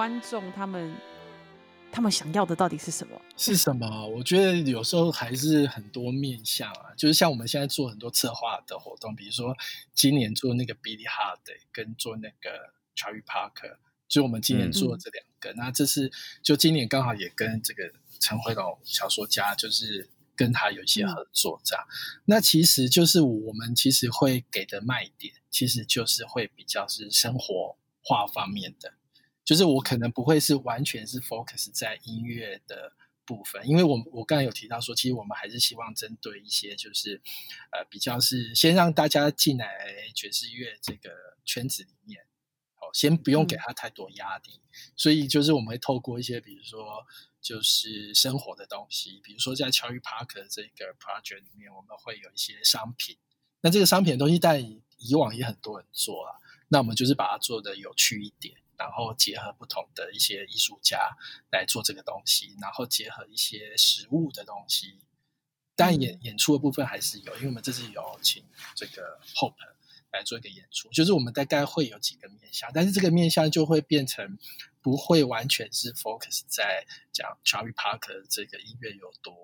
观众他们他们想要的到底是什么？是什么？我觉得有时候还是很多面向啊，就是像我们现在做很多策划的活动，比如说今年做那个 Billy Holiday，跟做那个 Charlie Parker，就我们今年做这两个。那这次就今年刚好也跟这个陈慧龙小说家，就是跟他有一些合作这样。那其实就是我们其实会给的卖点，其实就是会比较是生活化方面的。就是我可能不会是完全是 focus 在音乐的部分，因为我我刚才有提到说，其实我们还是希望针对一些就是呃比较是先让大家进来爵士乐这个圈子里面，哦，先不用给他太多压力，所以就是我们会透过一些比如说就是生活的东西，比如说在 Cherry Park 这个 project 里面，我们会有一些商品，那这个商品的东西，但以往也很多人做了，那我们就是把它做的有趣一点。然后结合不同的一些艺术家来做这个东西，然后结合一些实物的东西，但演演出的部分还是有，因为我们这次有请这个 Hope 来做一个演出，就是我们大概会有几个面向，但是这个面向就会变成不会完全是 focus 在讲 Charlie Parker 这个音乐有多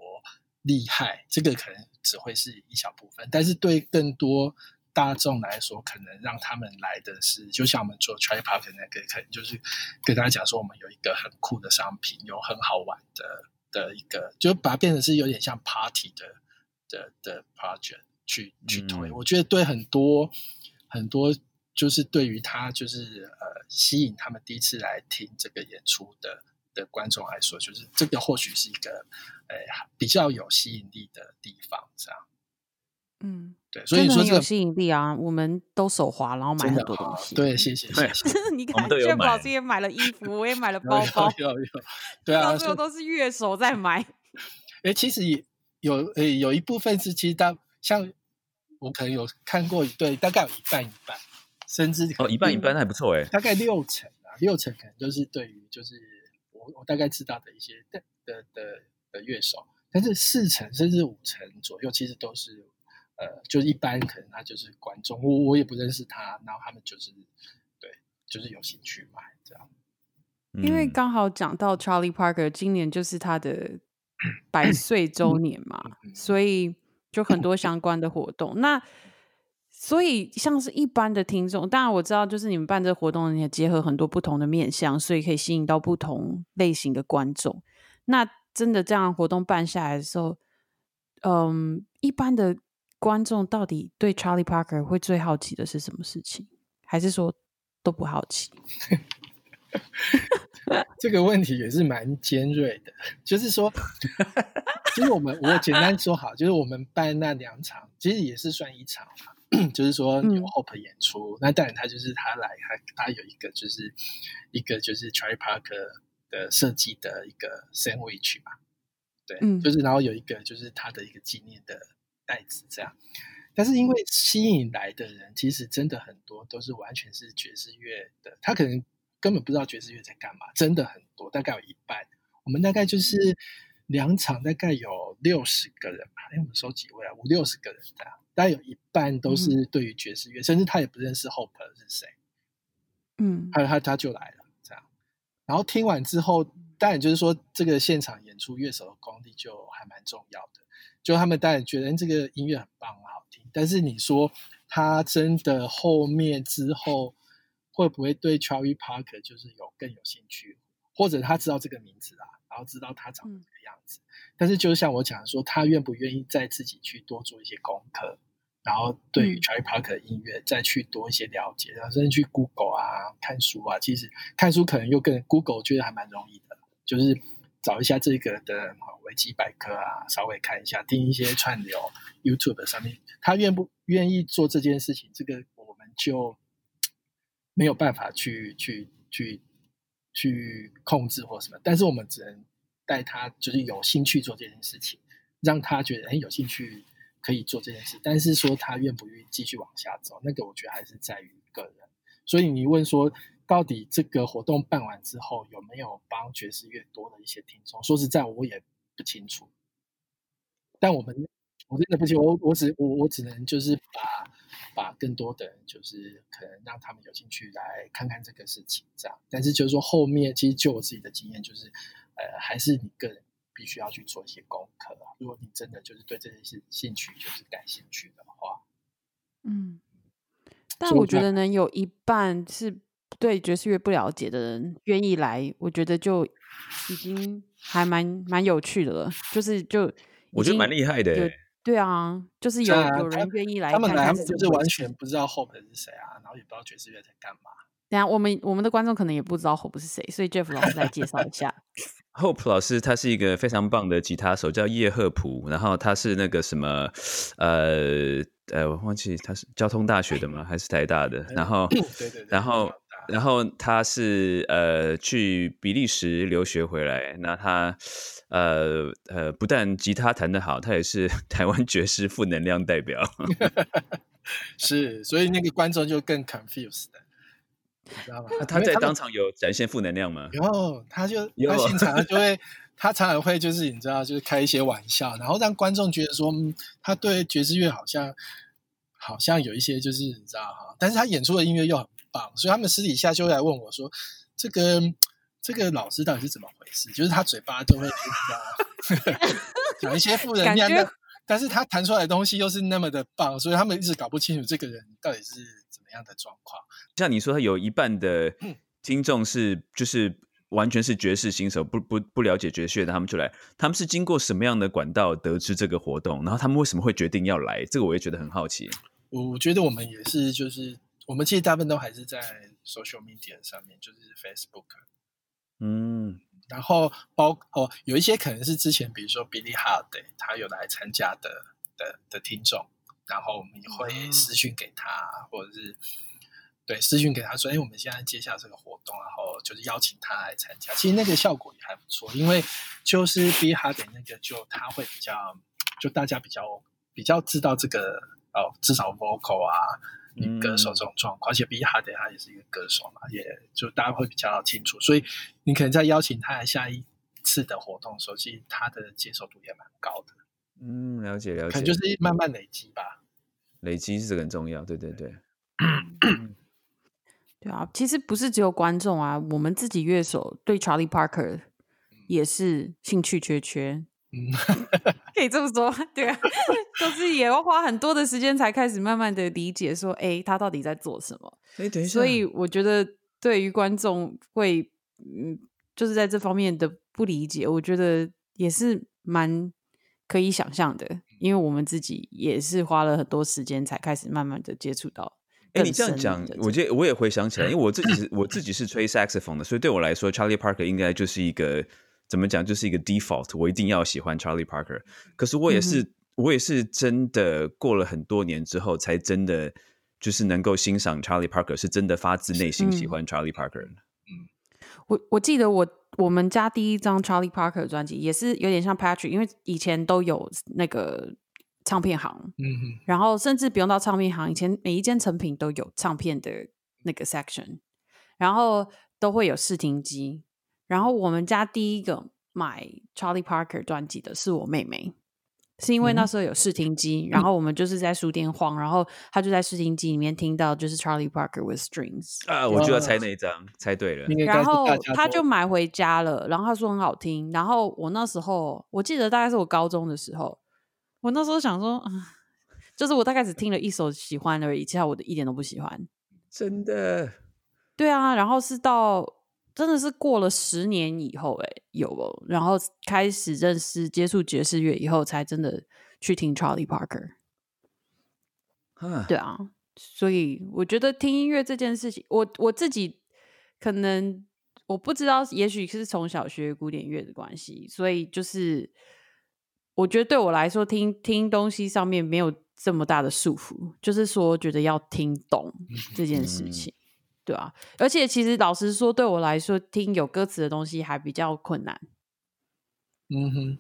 厉害，这个可能只会是一小部分，但是对更多。大众来说，可能让他们来的是，就像我们做 Try Park 那个，可能就是跟大家讲说，我们有一个很酷的商品，有很好玩的的一个，就把它变成是有点像 Party 的的的 project 去去推。我觉得对很多很多，就是对于他就是呃吸引他们第一次来听这个演出的的观众来说，就是这个或许是一个呃比较有吸引力的地方，这样。嗯，对，所以说有吸引力啊！我们都手滑，然后买很多东西。对，谢谢。对，你看，薛老师也买了衣服，我也买了 包包，有有。对啊，到最后都是乐手在买。哎，其实也有，呃，有一部分是其实大，像我可能有看过，对，大概有一半一半，甚至哦，一半一半还不错哎，大概六成啊，六成可能就是对于就是我我大概知道的一些的的的的乐手，但是四成甚至五成左右，其实都是。呃，就一般可能他就是观众，我我也不认识他，然后他们就是对，就是有兴趣买这样。因为刚好讲到 Charlie Parker，今年就是他的 百岁周年嘛，所以就很多相关的活动。那所以像是一般的听众，当然我知道，就是你们办这个活动也结合很多不同的面向，所以可以吸引到不同类型的观众。那真的这样活动办下来的时候，嗯，一般的。观众到底对 Charlie Parker 会最好奇的是什么事情？还是说都不好奇？这个问题也是蛮尖锐的。就是说，就是我们我简单说好，就是我们办那两场，其实也是算一场嘛。就是说有 Hope 演出，那当然他就是他来，他他有一个就是一个就是 Charlie Parker 的设计的一个 sandwich 嘛。对，就是然后有一个就是他的一个纪念的。袋子这样，但是因为吸引来的人，其实真的很多都是完全是爵士乐的，他可能根本不知道爵士乐在干嘛，真的很多，大概有一半。我们大概就是两场，大概有六十个人吧，哎，我们收几位啊？五六十个人这样，大概有一半都是对于爵士乐，甚至他也不认识 Hope 是谁，嗯，他他他就来了这样，然后听完之后，当然就是说这个现场演出乐手的功力就还蛮重要的。就他们当然觉得这个音乐很棒很好听，但是你说他真的后面之后会不会对 Charlie Parker 就是有更有兴趣，或者他知道这个名字啊，然后知道他长这个样子，但是就像我讲说，他愿不愿意再自己去多做一些功课，然后对于 Charlie Parker 的音乐再去多一些了解，然后甚至去 Google 啊看书啊，其实看书可能又更 Google 觉得还蛮容易的，就是。找一下这个的维基百科啊，稍微看一下，听一些串流 YouTube 上面，他愿不愿意做这件事情，这个我们就没有办法去去去去控制或什么，但是我们只能带他就是有兴趣做这件事情，让他觉得很有兴趣可以做这件事，但是说他愿不愿意继续往下走，那个我觉得还是在于个人。所以你问说。到底这个活动办完之后有没有帮爵士乐多的一些听众？说实在，我也不清楚。但我们我真的不行，我我只我我只能就是把把更多的人，就是可能让他们有兴趣来看看这个事情，这样。但是就是说后面，其实就我自己的经验，就是呃，还是你个人必须要去做一些功课。如果你真的就是对这件事兴趣就是感兴趣的话，嗯。但我觉得能有一半是对爵士乐不了解的人愿意来，我觉得就已经还蛮蛮有趣的了。就是就我觉得蛮厉害的。对啊，就是有有人愿意来，他们来就是完全不知道 Hope 是谁啊，然后也不知道爵士乐在干嘛。等下我们我们的观众可能也不知道 Hope 是谁，所以 Jeff 老师来介绍一下。Hope 老师他是一个非常棒的吉他手，叫叶赫普，然后他是那个什么呃。呃，我忘记他是交通大学的吗？还是台大的？然后，对对，然后，然后他是呃去比利时留学回来。那他呃呃，不但吉他弹得好，他也是 台湾爵士负能量代表。是，所以那个观众就更 confused，你知道吗？他在当场有展现负能量吗？有，他就他现场就会。他常常会就是你知道，就是开一些玩笑，然后让观众觉得说，嗯，他对爵士乐好像好像有一些就是你知道哈，但是他演出的音乐又很棒，所以他们私底下就会来问我说，这个这个老师到底是怎么回事？就是他嘴巴都会 讲一些负能量的，但是他弹出来的东西又是那么的棒，所以他们一直搞不清楚这个人到底是怎么样的状况。像你说，他有一半的听众是就是。完全是爵士新手，不不不了解爵士乐的，他们就来。他们是经过什么样的管道得知这个活动？然后他们为什么会决定要来？这个我也觉得很好奇。我觉得我们也是，就是我们其实大部分都还是在 social media 上面，就是 Facebook。嗯，然后包哦，有一些可能是之前，比如说 Billy Holiday 他有来参加的的的听众，然后我们也会私讯给他，或者是。对，私讯给他说：“哎，我们现在接下这个活动，然后就是邀请他来参加。其实那个效果也还不错，因为就是 Billy h a r d y 那个，就他会比较，就大家比较比较知道这个哦，至少 vocal 啊，女歌手这种状况。而且 B 哈德他也是一个歌手嘛，也就大家会比较清楚。所以你可能在邀请他来下一次的活动的时候，其实他的接受度也蛮高的。嗯，了解了解，可能就是慢慢累积吧。累积是很重要，对对对。” 对啊，其实不是只有观众啊，我们自己乐手对 Charlie Parker 也是兴趣缺缺，嗯，可以这么说，对啊，都是也要花很多的时间才开始慢慢的理解，说，哎，他到底在做什么？哎，等一下，所以我觉得对于观众会，嗯，就是在这方面的不理解，我觉得也是蛮可以想象的，因为我们自己也是花了很多时间才开始慢慢的接触到。哎，你这样讲，我觉得我也回想起来，因为我自己是我自 己是吹 saxophone 的，所以对我来说，Charlie Parker 应该就是一个怎么讲，就是一个 default，我一定要喜欢 Charlie Parker。可是我也是，我也是真的过了很多年之后，才真的就是能够欣赏 Charlie Parker，是真的发自内心喜欢 Charlie Parker。嗯，我我记得我我们家第一张 Charlie Parker 专辑也是有点像 Patrick，因为以前都有那个。唱片行，嗯哼，然后甚至不用到唱片行，以前每一间成品都有唱片的那个 section，然后都会有试听机。然后我们家第一个买 Charlie Parker 专辑的是我妹妹，是因为那时候有试听机，然后我们就是在书店晃，然后她就在试听机里面听到就是 Charlie Parker with strings 啊，我就要猜那一张，猜对了。然后她就买回家了，然后她说很好听。然后我那时候我记得大概是我高中的时候。我那时候想说，就是我大概只听了一首喜欢而已，其他我的一点都不喜欢。真的？对啊，然后是到真的是过了十年以后，哎，有哦，然后开始认识、接触爵士乐以后，才真的去听 Charlie Parker。对啊，所以我觉得听音乐这件事情，我我自己可能我不知道，也许是从小学古典乐的关系，所以就是。我觉得对我来说，听听东西上面没有这么大的束缚，就是说觉得要听懂这件事情，对啊。而且其实老实说，对我来说，听有歌词的东西还比较困难。嗯哼，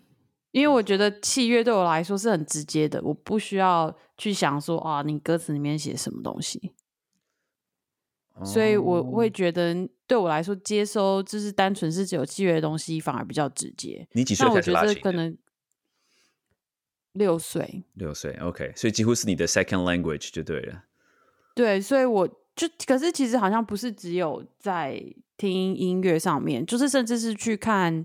因为我觉得器乐对我来说是很直接的，我不需要去想说啊，你歌词里面写什么东西。所以我会觉得，对我来说，接收就是单纯是只有器乐的东西，反而比较直接。你几岁开始拉琴？六岁，六岁，OK，所以几乎是你的 second language 就对了。对，所以我就可是其实好像不是只有在听音乐上面，就是甚至是去看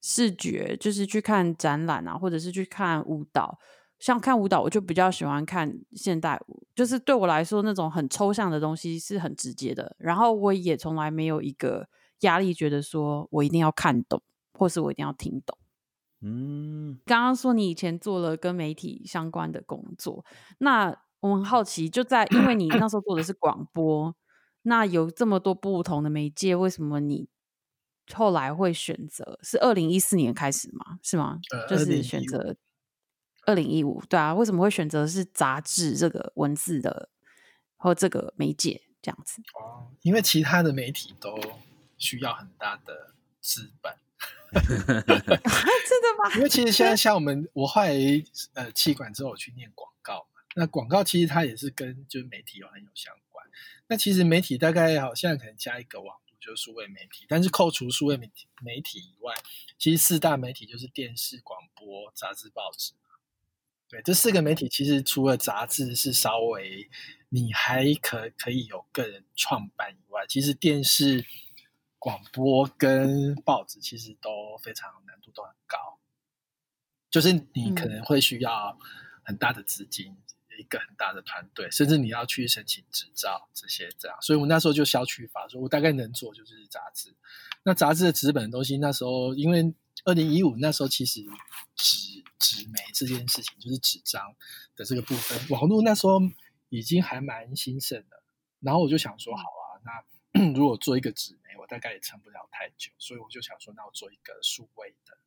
视觉，就是去看展览啊，或者是去看舞蹈。像看舞蹈，我就比较喜欢看现代舞，就是对我来说那种很抽象的东西是很直接的。然后我也从来没有一个压力，觉得说我一定要看懂，或是我一定要听懂。嗯，刚刚说你以前做了跟媒体相关的工作，那我很好奇，就在因为你那时候做的是广播，那有这么多不同的媒介，为什么你后来会选择是二零一四年开始吗？是吗？就是选择。二零一五，对啊，为什么会选择是杂志这个文字的或这个媒介这样子？哦，因为其他的媒体都需要很大的资本，真的吗？因为其实现在 像我们，我后来呃气管之后我去念广那广告其实它也是跟就是媒体有很有相关。那其实媒体大概好像可能加一个网络就是数位媒体，但是扣除数位媒体媒体以外，其实四大媒体就是电视、广播、杂志、报纸。对，这四个媒体其实除了杂志是稍微你还可可以有个人创办以外，其实电视、广播跟报纸其实都非常难度都很高，就是你可能会需要很大的资金，一个很大的团队，甚至你要去申请执照这些这样。所以我那时候就消去法，说我大概能做就是杂志。那杂志的纸本东西，那时候因为。二零一五那时候，其实纸纸媒这件事情，就是纸张的这个部分，网络那时候已经还蛮兴盛的。然后我就想说，好啊，那 如果做一个纸媒，我大概也撑不了太久，所以我就想说，那我做一个数位的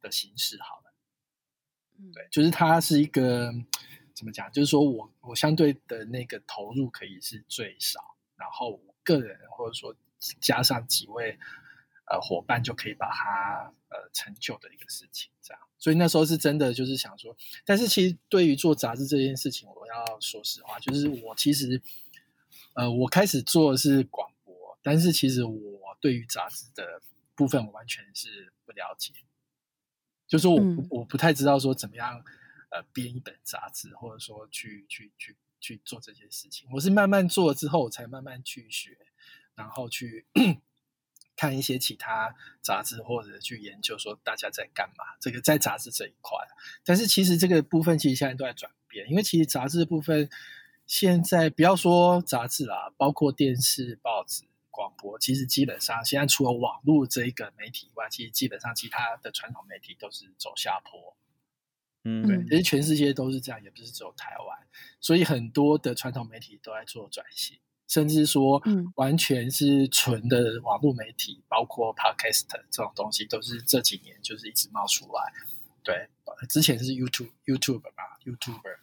的形式好了。对，就是它是一个怎么讲？就是说我我相对的那个投入可以是最少，然后我个人或者说加上几位。呃，伙伴就可以把它呃成就的一个事情，这样。所以那时候是真的就是想说，但是其实对于做杂志这件事情，我要说实话，就是我其实呃，我开始做的是广播，但是其实我对于杂志的部分，我完全是不了解，就是我我不太知道说怎么样呃编一本杂志，或者说去去去去做这些事情。我是慢慢做之后，我才慢慢去学，然后去。看一些其他杂志，或者去研究说大家在干嘛。这个在杂志这一块，但是其实这个部分其实现在都在转变，因为其实杂志部分现在不要说杂志啦，包括电视、报纸、广播，其实基本上现在除了网络这一个媒体以外，其实基本上其他的传统媒体都是走下坡。嗯，对，其实全世界都是这样，也不是只有台湾，所以很多的传统媒体都在做转型。甚至说，嗯完全是纯的网络媒体，包括 Podcast 这种东西，都是这几年就是一直冒出来。对，之前是 YouTube YouTube 吧，YouTuber，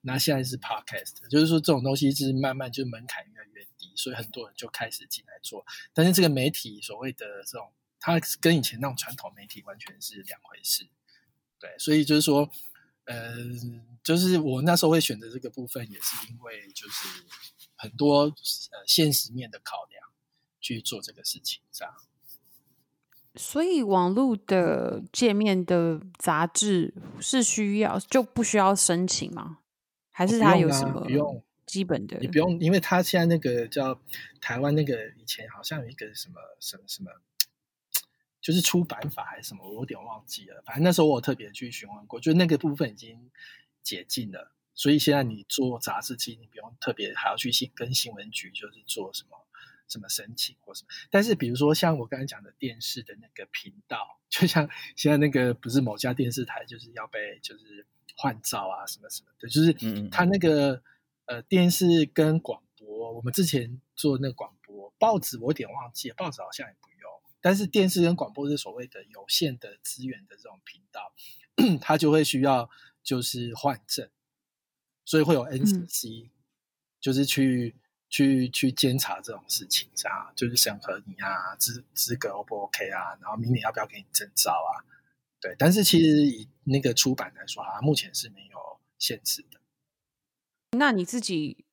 那现在是 Podcast，就是说这种东西是慢慢就门槛越来越低，所以很多人就开始进来做。但是这个媒体所谓的这种，它跟以前那种传统媒体完全是两回事。对，所以就是说，呃，就是我那时候会选择这个部分，也是因为就是。很多呃现实面的考量去做这个事情，这样。所以网络的界面的杂志是需要就不需要申请吗？还是它有什么不用基本的？你不用，因为他现在那个叫台湾那个以前好像有一个什么什么什么，就是出版法还是什么，我有点忘记了。反正那时候我特别去询问过，就那个部分已经解禁了。所以现在你做杂志，其实你不用特别还要去新跟新闻局，就是做什么什么申请或什么。但是比如说像我刚才讲的电视的那个频道，就像 现在那个不是某家电视台就是要被就是换照啊什么什么的，就是他那个呃电视跟广播，我们之前做那个广播报纸，我有点忘记了，报纸好像也不用。但是电视跟广播是所谓的有限的资源的这种频道，它就会需要就是换证。所以会有 NCC，就是去去去监察这种事情，就是审核你啊，资资格 O 不 OK 啊，然后明年要不要给你证照啊？对，但是其实以那个出版来说啊，目前是没有限制的。那你自己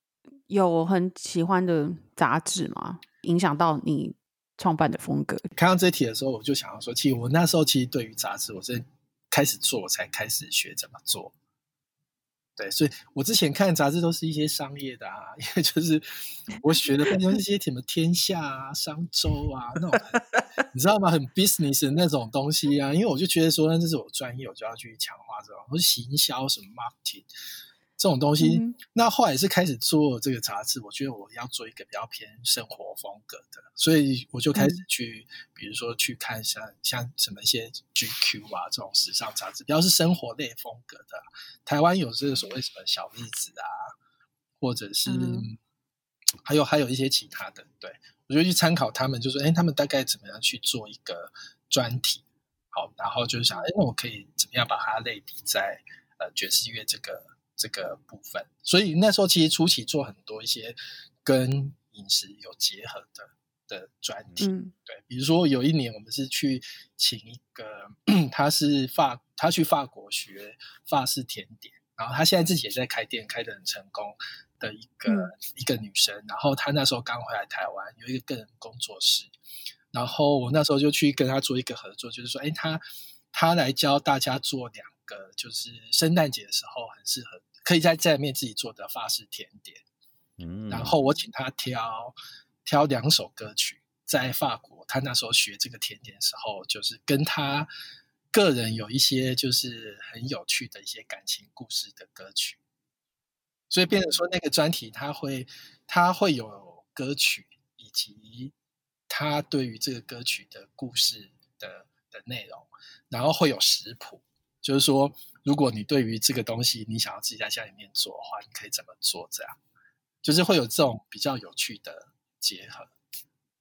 有很喜欢的杂志吗？影响到你创办的风格？看到这题的时候，我就想要说，其实我那时候其实对于杂志，我是开始做，我才开始学怎么做。对，所以我之前看杂志都是一些商业的啊，因为就是我学的都是一些什么天下啊、商周啊那种，你知道吗？很 business 的那种东西啊。因为我就觉得说，那这是我专业，我就要去强化这种，我是行销什么 marketing。这种东西，那后来是开始做这个杂志，我觉得我要做一个比较偏生活风格的，所以我就开始去，比如说去看像像什么一些 GQ 啊这种时尚杂志，比较是生活类风格的。台湾有这个所谓什么小日子啊，或者是还有还有一些其他的，对我就去参考他们，就说哎，他们大概怎么样去做一个专题，好，然后就是想，哎，那我可以怎么样把它类比在呃爵士乐这个。这个部分，所以那时候其实初期做很多一些跟饮食有结合的的专题，对，比如说有一年我们是去请一个，他是法，他去法国学法式甜点，然后他现在自己也在开店，开的很成功的一个一个女生，然后她那时候刚回来台湾，有一个个人工作室，然后我那时候就去跟她做一个合作，就是说，哎，她她来教大家做两个，就是圣诞节的时候很适合。可以在家里面自己做的法式甜点，嗯，然后我请他挑挑两首歌曲，在法国他那时候学这个甜点的时候，就是跟他个人有一些就是很有趣的一些感情故事的歌曲，所以变成说那个专题他会他会有歌曲以及他对于这个歌曲的故事的的内容，然后会有食谱，就是说。如果你对于这个东西，你想要自己在家里面做的话，你可以怎么做？这样就是会有这种比较有趣的结合。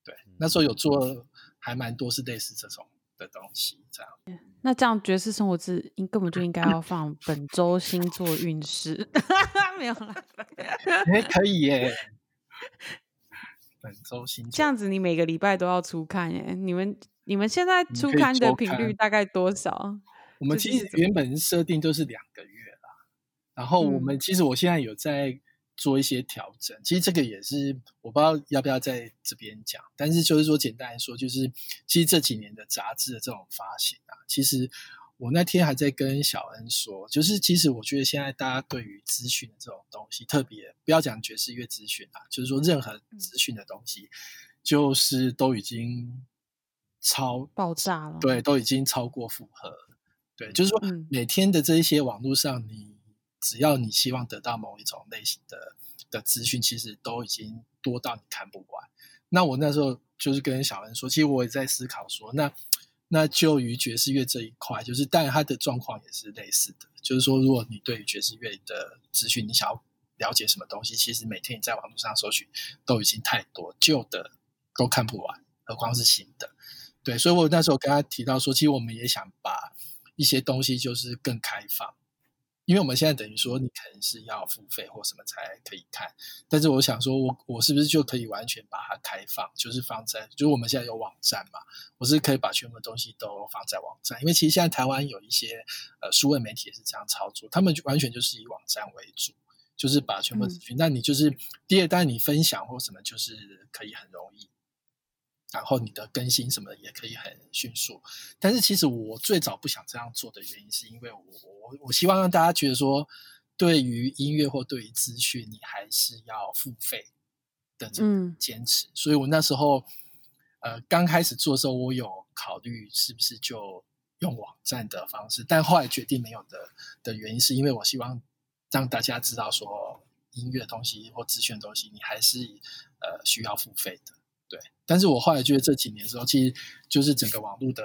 对，那时候有做还蛮多是类似这种的东西。这样，那这样爵士生活志根本就应该要放本周星座运势，没有啦。哎，可以耶。本周星座这样子，你每个礼拜都要出刊耶？你们你们现在出刊的频率大概多少？我们其实原本设定都是两个月啦，然后我们其实我现在有在做一些调整，其实这个也是我不知道要不要在这边讲，但是就是说简单来说，就是其实这几年的杂志的这种发行啊，其实我那天还在跟小恩说，就是其实我觉得现在大家对于资讯的这种东西，特别不要讲爵士乐资讯啊，就是说任何资讯的东西，就是都已经超爆炸了，对，都已经超过负荷。对，就是说，每天的这一些网络上，你只要你希望得到某一种类型的的资讯，其实都已经多到你看不完。那我那时候就是跟小恩说，其实我也在思考说，那那就于爵士乐这一块，就是当然他的状况也是类似的，就是说，如果你对于爵士乐的资讯，你想要了解什么东西，其实每天你在网络上搜寻都已经太多，旧的都看不完，何况是新的。对，所以我那时候跟他提到说，其实我们也想把。一些东西就是更开放，因为我们现在等于说你可能是要付费或什么才可以看，但是我想说，我我是不是就可以完全把它开放，就是放在，就是我们现在有网站嘛，我是可以把全部东西都放在网站，因为其实现在台湾有一些呃数位媒体也是这样操作，他们就完全就是以网站为主，就是把全部资讯，那你就是第二代你分享或什么，就是可以很容易。然后你的更新什么也可以很迅速，但是其实我最早不想这样做的原因，是因为我我我希望让大家觉得说，对于音乐或对于资讯，你还是要付费的这个坚持。所以我那时候呃刚开始做的时候，我有考虑是不是就用网站的方式，但后来决定没有的的原因，是因为我希望让大家知道说，音乐东西或资讯的东西，你还是呃需要付费的。但是我后来觉得这几年之后，其实就是整个网络的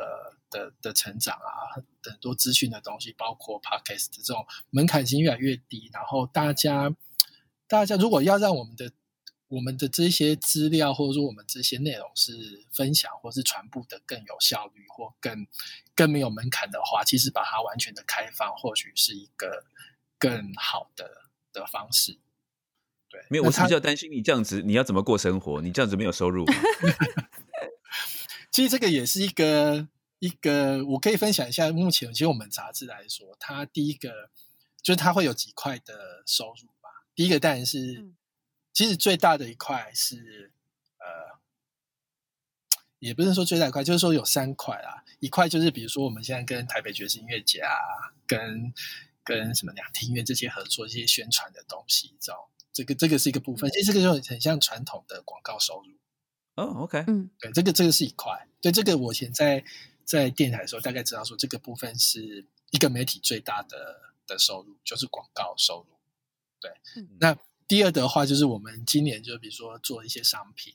的的成长啊，很多资讯的东西，包括 podcast 这种门槛已经越来越低，然后大家大家如果要让我们的我们的这些资料或者说我们这些内容是分享或是传播的更有效率或更更没有门槛的话，其实把它完全的开放，或许是一个更好的的方式。没有，我是比较担心你这样子，你要怎么过生活？你这样子没有收入。其实这个也是一个一个，我可以分享一下。目前其实我们杂志来说，它第一个就是它会有几块的收入吧。第一个当然是，其实最大的一块是呃，也不是说最大一块，就是说有三块啦。一块就是比如说我们现在跟台北爵士音乐节啊，跟跟什么两厅院这些合作，这些宣传的东西，知道？这个这个是一个部分，其实这个就很像传统的广告收入。哦，OK，嗯，对，这个这个是一块。对，这个我以前在在电台的时候，大概知道说这个部分是一个媒体最大的的收入，就是广告收入。对，那第二的话就是我们今年就比如说做一些商品，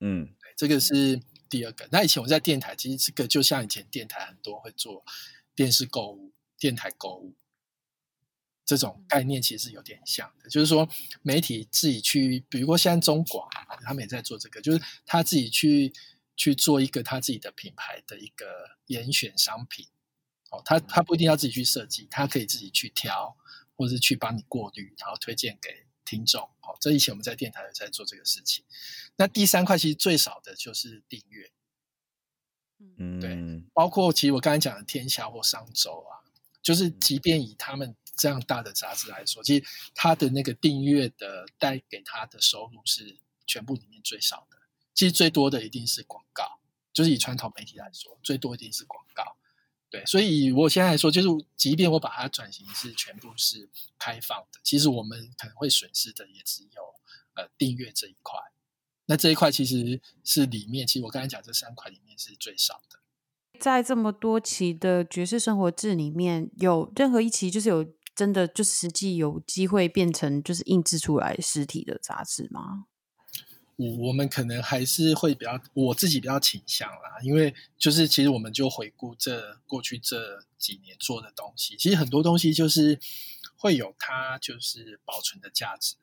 嗯，对，这个是第二个。那以前我在电台，其实这个就像以前电台很多会做电视购物、电台购物这种概念，其实有点像的，就是说媒体自己去，比如说现在中广他们也在做这个，就是他自己去去做一个他自己的品牌的一个严选商品。哦，他他不一定要自己去设计，他可以自己去挑，或者是去帮你过滤，然后推荐给听众。哦，这以前我们在电台有在做这个事情。那第三块其实最少的就是订阅，嗯，对，包括其实我刚才讲的天下或商周啊，就是即便以他们这样大的杂志来说，其实它的那个订阅的带给他的收入是全部里面最少的。其实最多的一定是广告，就是以传统媒体来说，最多一定是广告。对，所以我现在来说，就是即便我把它转型是全部是开放的，其实我们可能会损失的也只有呃订阅这一块。那这一块其实是里面，其实我刚才讲这三块里面是最少的。在这么多期的《爵士生活志》里面，有任何一期就是有真的就实际有机会变成就是印制出来实体的杂志吗？我我们可能还是会比较，我自己比较倾向啦，因为就是其实我们就回顾这过去这几年做的东西，其实很多东西就是会有它就是保存的价值。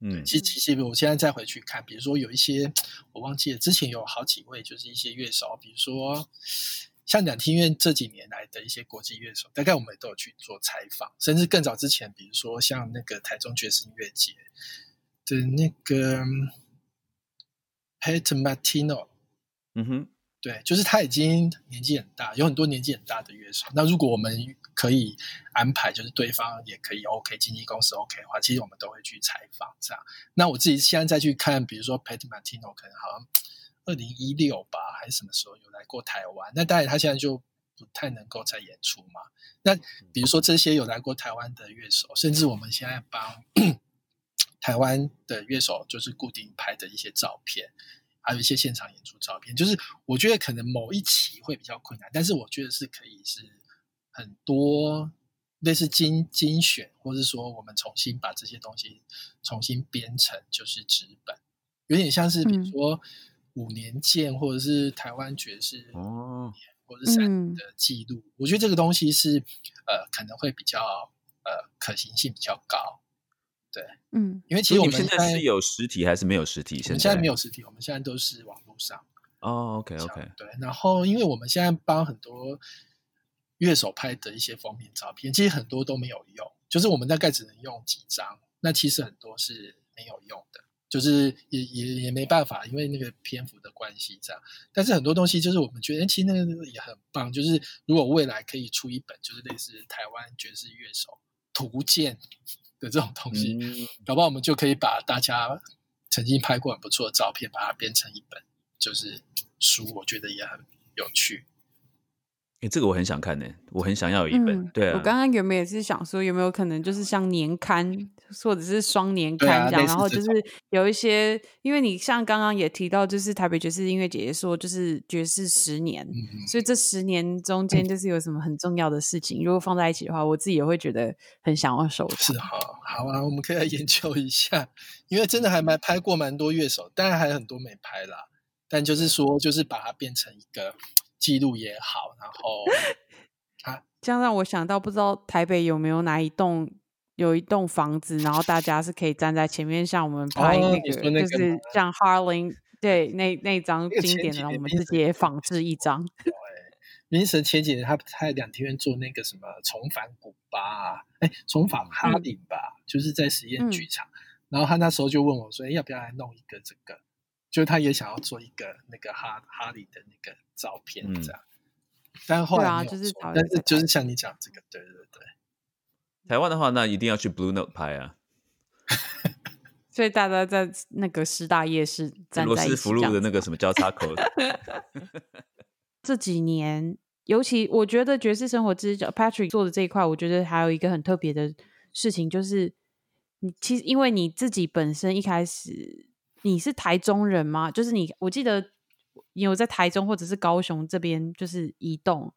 嗯，其实其实我现在再回去看，比如说有一些我忘记了，之前有好几位就是一些乐手，比如说像两厅院这几年来的一些国际乐手，大概我们也都有去做采访，甚至更早之前，比如说像那个台中爵士音乐节的那个。Pete Martino，嗯哼，对，就是他已经年纪很大，有很多年纪很大的乐手。那如果我们可以安排，就是对方也可以 OK，经纪公司 OK 的话，其实我们都会去采访这样。那我自己现在再去看，比如说 Pete Martino，可能好像二零一六吧，还是什么时候有来过台湾？那当然他现在就不太能够再演出嘛。那比如说这些有来过台湾的乐手，甚至我们现在帮。台湾的乐手就是固定拍的一些照片，还有一些现场演出照片。就是我觉得可能某一期会比较困难，但是我觉得是可以是很多类似精精选，或者说我们重新把这些东西重新编成就是纸本，有点像是比如说五年见，或者是台湾爵士哦，或者是三的记录。我觉得这个东西是呃可能会比较呃可行性比较高。对，嗯，因为其实我们现在是有实体还是没有实体？我们现在没有实体，我们现在都是网络上。哦，OK，OK。对，然后因为我们现在帮很多乐手拍的一些封面照片，其实很多都没有用，就是我们大概只能用几张。那其实很多是没有用的，就是也也也没办法，因为那个篇幅的关系这样。但是很多东西就是我们觉得，其实那个也很棒。就是如果未来可以出一本，就是类似台湾爵士乐手图鉴。的这种东西，搞不好我们就可以把大家曾经拍过很不错的照片，把它编成一本就是书，我觉得也很有趣。哎，这个我很想看呢，我很想要有一本。对啊，我刚刚原本也是想说，有没有可能就是像年刊或者是双年刊这样，然后就是有一些，因为你像刚刚也提到，就是台北爵士音乐节说就是爵士十年，所以这十年中间就是有什么很重要的事情，如果放在一起的话，我自己也会觉得很想要收藏。是哈，好啊，我们可以来 研究一下，因为真的还蛮拍过蛮多乐手，当然还有很多没拍啦，但就是说，就是把它变成一个。记录也好，然后 啊，这样让我想到，不知道台北有没有哪一栋有一栋房子，然后大家是可以站在前面，像我们拍那个，就是像 Harling 对那那张经典的，我们自己也仿制一张。对，明神前几年他在两天院做那个什么重返古巴，哎，重返哈林吧，就是在实验剧场，然后他那时候就问我说，哎，要不要来弄一个这个？就是他也想要做一个那个哈哈里的那个照片这样，但后来就是，但是就是像你讲这个，对对对。台湾的话，那一定要去 Blue Note 拍啊。所以大家在那个师大夜市站在罗斯福路的那个什么交叉口。这几年尤其我觉得爵士生活之 Patrick 做的这一块，我觉得还有一个很特别的事情，就是你其实因为你自己本身一开始你是台中人吗？就是你我记得你有在台中或者是高雄这边就是移动，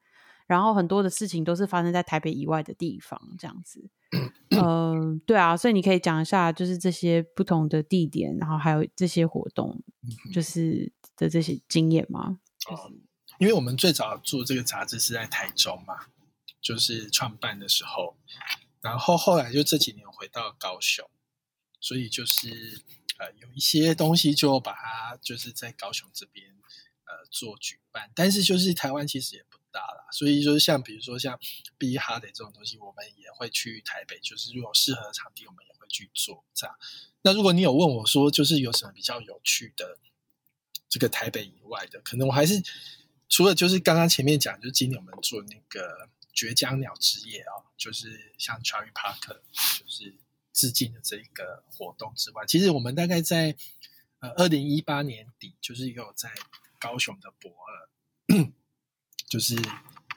然后很多的事情都是发生在台北以外的地方，这样子。嗯，对啊，所以你可以讲一下，就是这些不同的地点，然后还有这些活动，就是的这些经验吗？哦，因为我们最早做这个杂志是在台中嘛，就是创办的时候，然后后来就这几年回到高雄，所以就是呃有一些东西就把它就是在高雄这边呃做举办，但是就是台湾其实也不。大了，所以就是像比如说像 B 哈的这种东西，我们也会去台北，就是如果适合的场地，我们也会去做这样。那如果你有问我说，就是有什么比较有趣的这个台北以外的，可能我还是除了就是刚刚前面讲，就是今年我们做那个绝江鸟之夜啊，就是像 Cherry Park 就是致敬的这一个活动之外，其实我们大概在呃二零一八年底，就是有在高雄的博尔。就是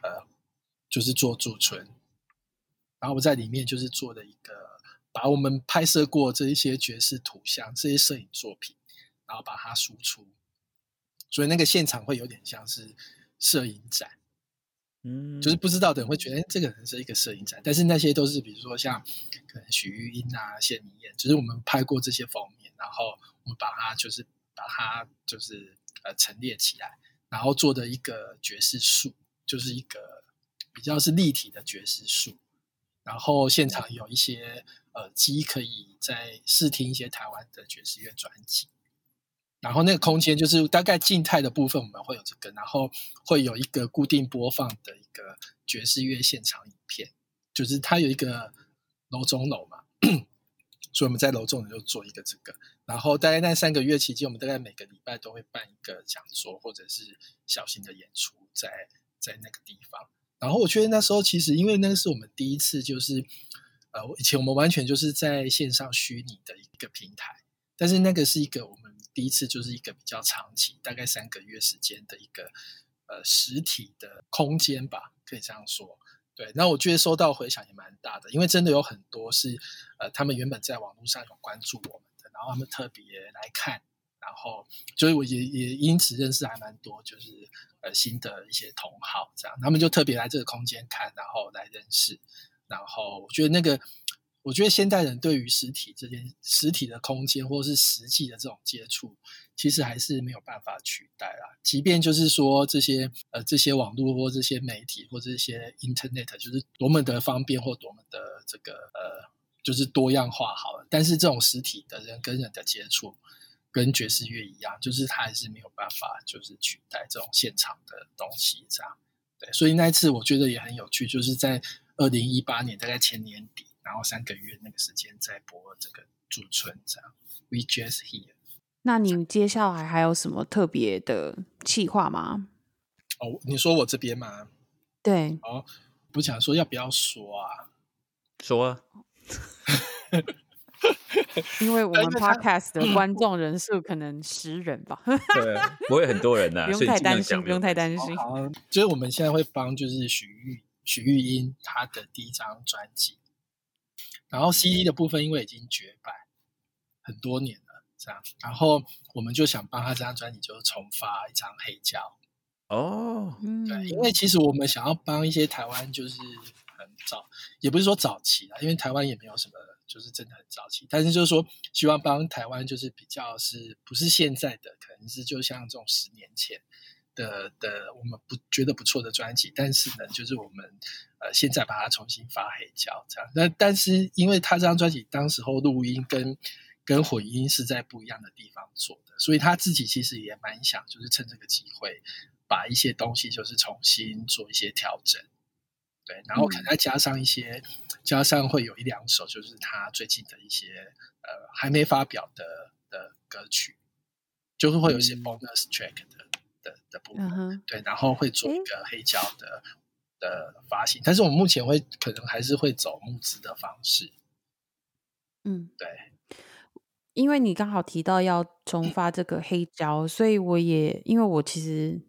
呃，就是做驻村，然后我在里面就是做了一个，把我们拍摄过这一些爵士图像、这些摄影作品，然后把它输出，所以那个现场会有点像是摄影展，嗯，就是不知道的人会觉得，哎，这个人是一个摄影展，但是那些都是比如说像可能许玉英啊、谢明燕，就是我们拍过这些封面，然后我们把它就是把它就是呃陈列起来。然后做的一个爵士树，就是一个比较是立体的爵士树。然后现场有一些耳机，可以在试听一些台湾的爵士乐专辑。然后那个空间就是大概静态的部分，我们会有这个，然后会有一个固定播放的一个爵士乐现场影片，就是它有一个楼中楼嘛。所以我们在楼中楼就做一个这个，然后大概那三个月期间，我们大概每个礼拜都会办一个讲座或者是小型的演出，在在那个地方。然后我觉得那时候其实因为那个是我们第一次，就是呃以前我们完全就是在线上虚拟的一个平台，但是那个是一个我们第一次就是一个比较长期，大概三个月时间的一个呃实体的空间吧，可以这样说。对，那我觉得收到回响也蛮大的，因为真的有很多是，呃，他们原本在网络上有关注我，然后他们特别来看，然后，所以我也也因此认识还蛮多，就是呃新的一些同好，这样，他们就特别来这个空间看，然后来认识，然后我觉得那个。我觉得现代人对于实体这件实体的空间或是实际的这种接触，其实还是没有办法取代啦。即便就是说这些呃这些网络或这些媒体或这些 Internet 就是多么的方便或多么的这个呃就是多样化好了，但是这种实体的人跟人的接触，跟爵士乐一样，就是它还是没有办法就是取代这种现场的东西这样。对，所以那一次我觉得也很有趣，就是在二零一八年大概前年底。然后三个月那个时间在播这个驻村这样，We just here。那你接下来还有什么特别的计划吗？哦，你说我这边吗？对。哦，不想说要不要说啊？说啊。因为我们 Podcast 的观众人数可能十人吧。对，不会很多人呐，不用太担心，不用太担心。好，就是我们现在会帮就是许玉许玉英她的第一张专辑。然后 CD 的部分因为已经绝版很多年了，这样，然后我们就想帮他这张专辑就是重发一张黑胶哦，对，因为其实我们想要帮一些台湾就是很早，也不是说早期啦，因为台湾也没有什么就是真的很早期，但是就是说希望帮台湾就是比较是不是现在的，可能是就像这种十年前。的的，我们不觉得不错的专辑，但是呢，就是我们呃现在把它重新发黑胶这样。那但是因为他这张专辑当时候录音跟跟混音是在不一样的地方做的，所以他自己其实也蛮想，就是趁这个机会把一些东西就是重新做一些调整。对，然后可能再加上一些，加上会有一两首就是他最近的一些呃还没发表的的歌曲，就是会有一些 bonus track 的。的的部分，对，然后会做一个黑胶的的发行，但是我们目前会可能还是会走募资的方式。嗯，对，因为你刚好提到要重发这个黑胶，所以我也因为我其实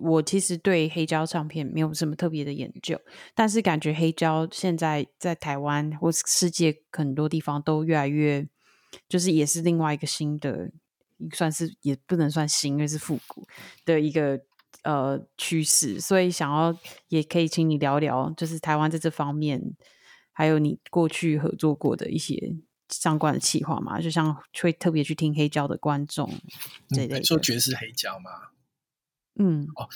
我其实对黑胶唱片没有什么特别的研究，但是感觉黑胶现在在台湾或世界很多地方都越来越，就是也是另外一个新的，算是也不能算新，因为是复古的一个呃趋势，所以想要也可以请你聊聊，就是台湾在这方面，还有你过去合作过的一些相关的企划嘛，就像会特别去听黑胶的观众这类，说爵士黑胶吗？嗯哦，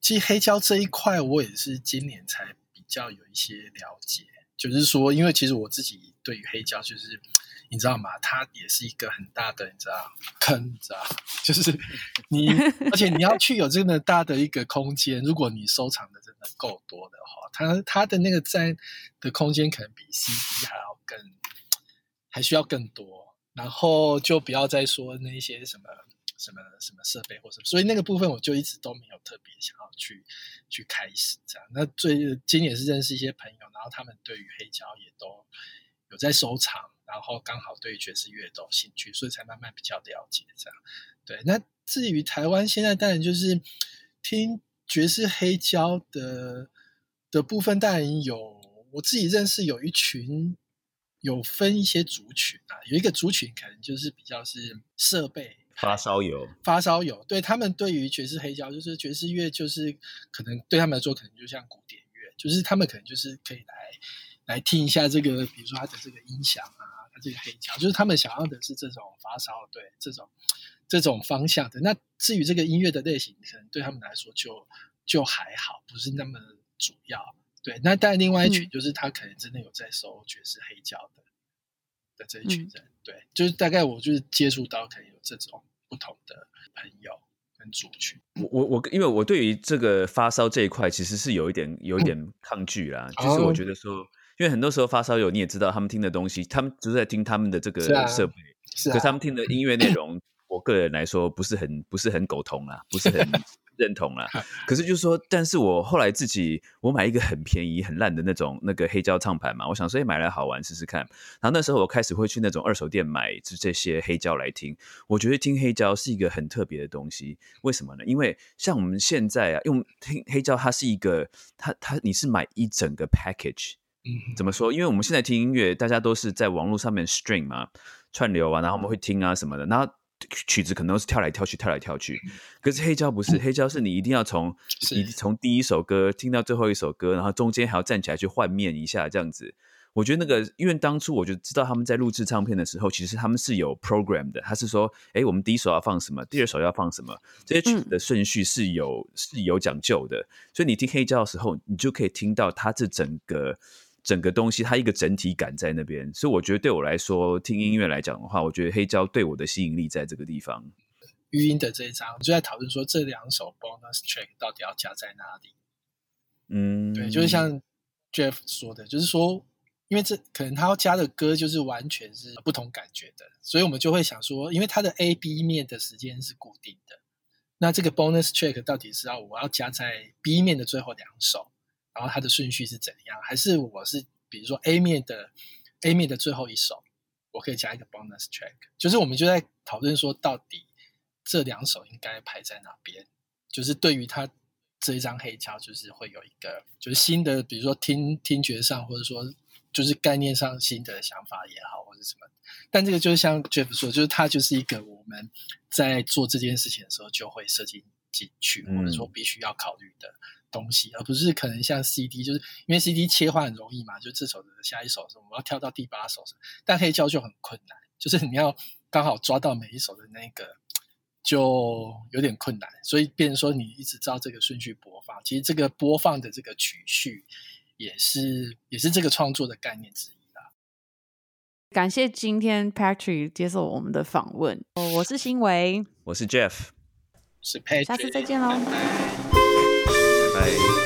其实黑胶这一块我也是今年才比较有一些了解，就是说，因为其实我自己对于黑胶，就是你知道吗？它也是一个很大的，你知道坑，你知道，就是你，而且你要去有这么大的一个空间，如果你收藏的真的够多的话，它它的那个占的空间可能比 CD 还要更，还需要更多，然后就不要再说那些什么。什么什么设备或什么，所以那个部分我就一直都没有特别想要去去开始这样。那最今年是认识一些朋友，然后他们对于黑胶也都有在收藏，然后刚好对爵士乐都有兴趣，所以才慢慢比较了解这样。对，那至于台湾现在当然就是听爵士黑胶的的部分，当然有我自己认识有一群有分一些族群啊，有一个族群可能就是比较是设备。发烧友，发烧友，对他们对于爵士黑胶，就是爵士乐，就是可能对他们来说，可能就像古典乐，就是他们可能就是可以来来听一下这个，比如说他的这个音响啊，他这个黑胶，就是他们想要的是这种发烧，对这种这种方向的。那至于这个音乐的类型，可能对他们来说就就还好，不是那么主要。对，那但另外一群就是他可能真的有在收爵士黑胶的的这一群人，对，就是大概我就是接触到可能有这种。不同的朋友跟族群，我我我，因为我对于这个发烧这一块其实是有一点有一点抗拒啦。就是我觉得说，因为很多时候发烧友你也知道，他们听的东西，他们只是在听他们的这个设备，是可他们听的音乐内容，我个人来说不是很不是很苟同啦，不是很。认同了，可是就是说，但是我后来自己我买一个很便宜很烂的那种那个黑胶唱盘嘛，我想说，哎，买来好玩试试看。然后那时候我开始会去那种二手店买这这些黑胶来听。我觉得听黑胶是一个很特别的东西，为什么呢？因为像我们现在啊，用听黑胶，它是一个，它它你是买一整个 package。嗯，怎么说？因为我们现在听音乐，大家都是在网络上面 stream 嘛，串流啊，然后我们会听啊什么的，然后。曲子可能都是跳来跳去，跳来跳去。可是黑胶不是，黑胶是你一定要从你从第一首歌听到最后一首歌，然后中间还要站起来去换面一下这样子。我觉得那个，因为当初我就知道他们在录制唱片的时候，其实他们是有 program 的。他是说，哎，我们第一首要放什么，第二首要放什么，这些曲子的顺序是有是有讲究的。所以你听黑胶的时候，你就可以听到它这整个。整个东西它一个整体感在那边，所以我觉得对我来说听音乐来讲的话，我觉得黑胶对我的吸引力在这个地方。语音的这一张就在讨论说这两首 bonus track 到底要加在哪里？嗯，对，就是像 Jeff 说的，就是说，因为这可能他要加的歌就是完全是不同感觉的，所以我们就会想说，因为它的 A B 面的时间是固定的，那这个 bonus track 到底是要我要加在 B 面的最后两首？然后它的顺序是怎样？还是我是比如说 A 面的 A 面的最后一首，我可以加一个 bonus track，就是我们就在讨论说，到底这两首应该排在哪边？就是对于他这一张黑胶，就是会有一个就是新的，比如说听听觉上，或者说就是概念上新的想法也好，或者什么。但这个就是像 Jeff 说，就是它就是一个我们在做这件事情的时候就会设计进去，或者说必须要考虑的。东西，而不是可能像 CD，就是因为 CD 切换很容易嘛，就这首的下一首我们要跳到第八首但黑胶就很困难，就是你要刚好抓到每一首的那个，就有点困难。所以变成说你一直照这个顺序播放，其实这个播放的这个曲序也是也是这个创作的概念之一啦。感谢今天 Patrick 接受我们的访问，我是新维，我是 Jeff，是 Patrick，下次再见喽。拜。say.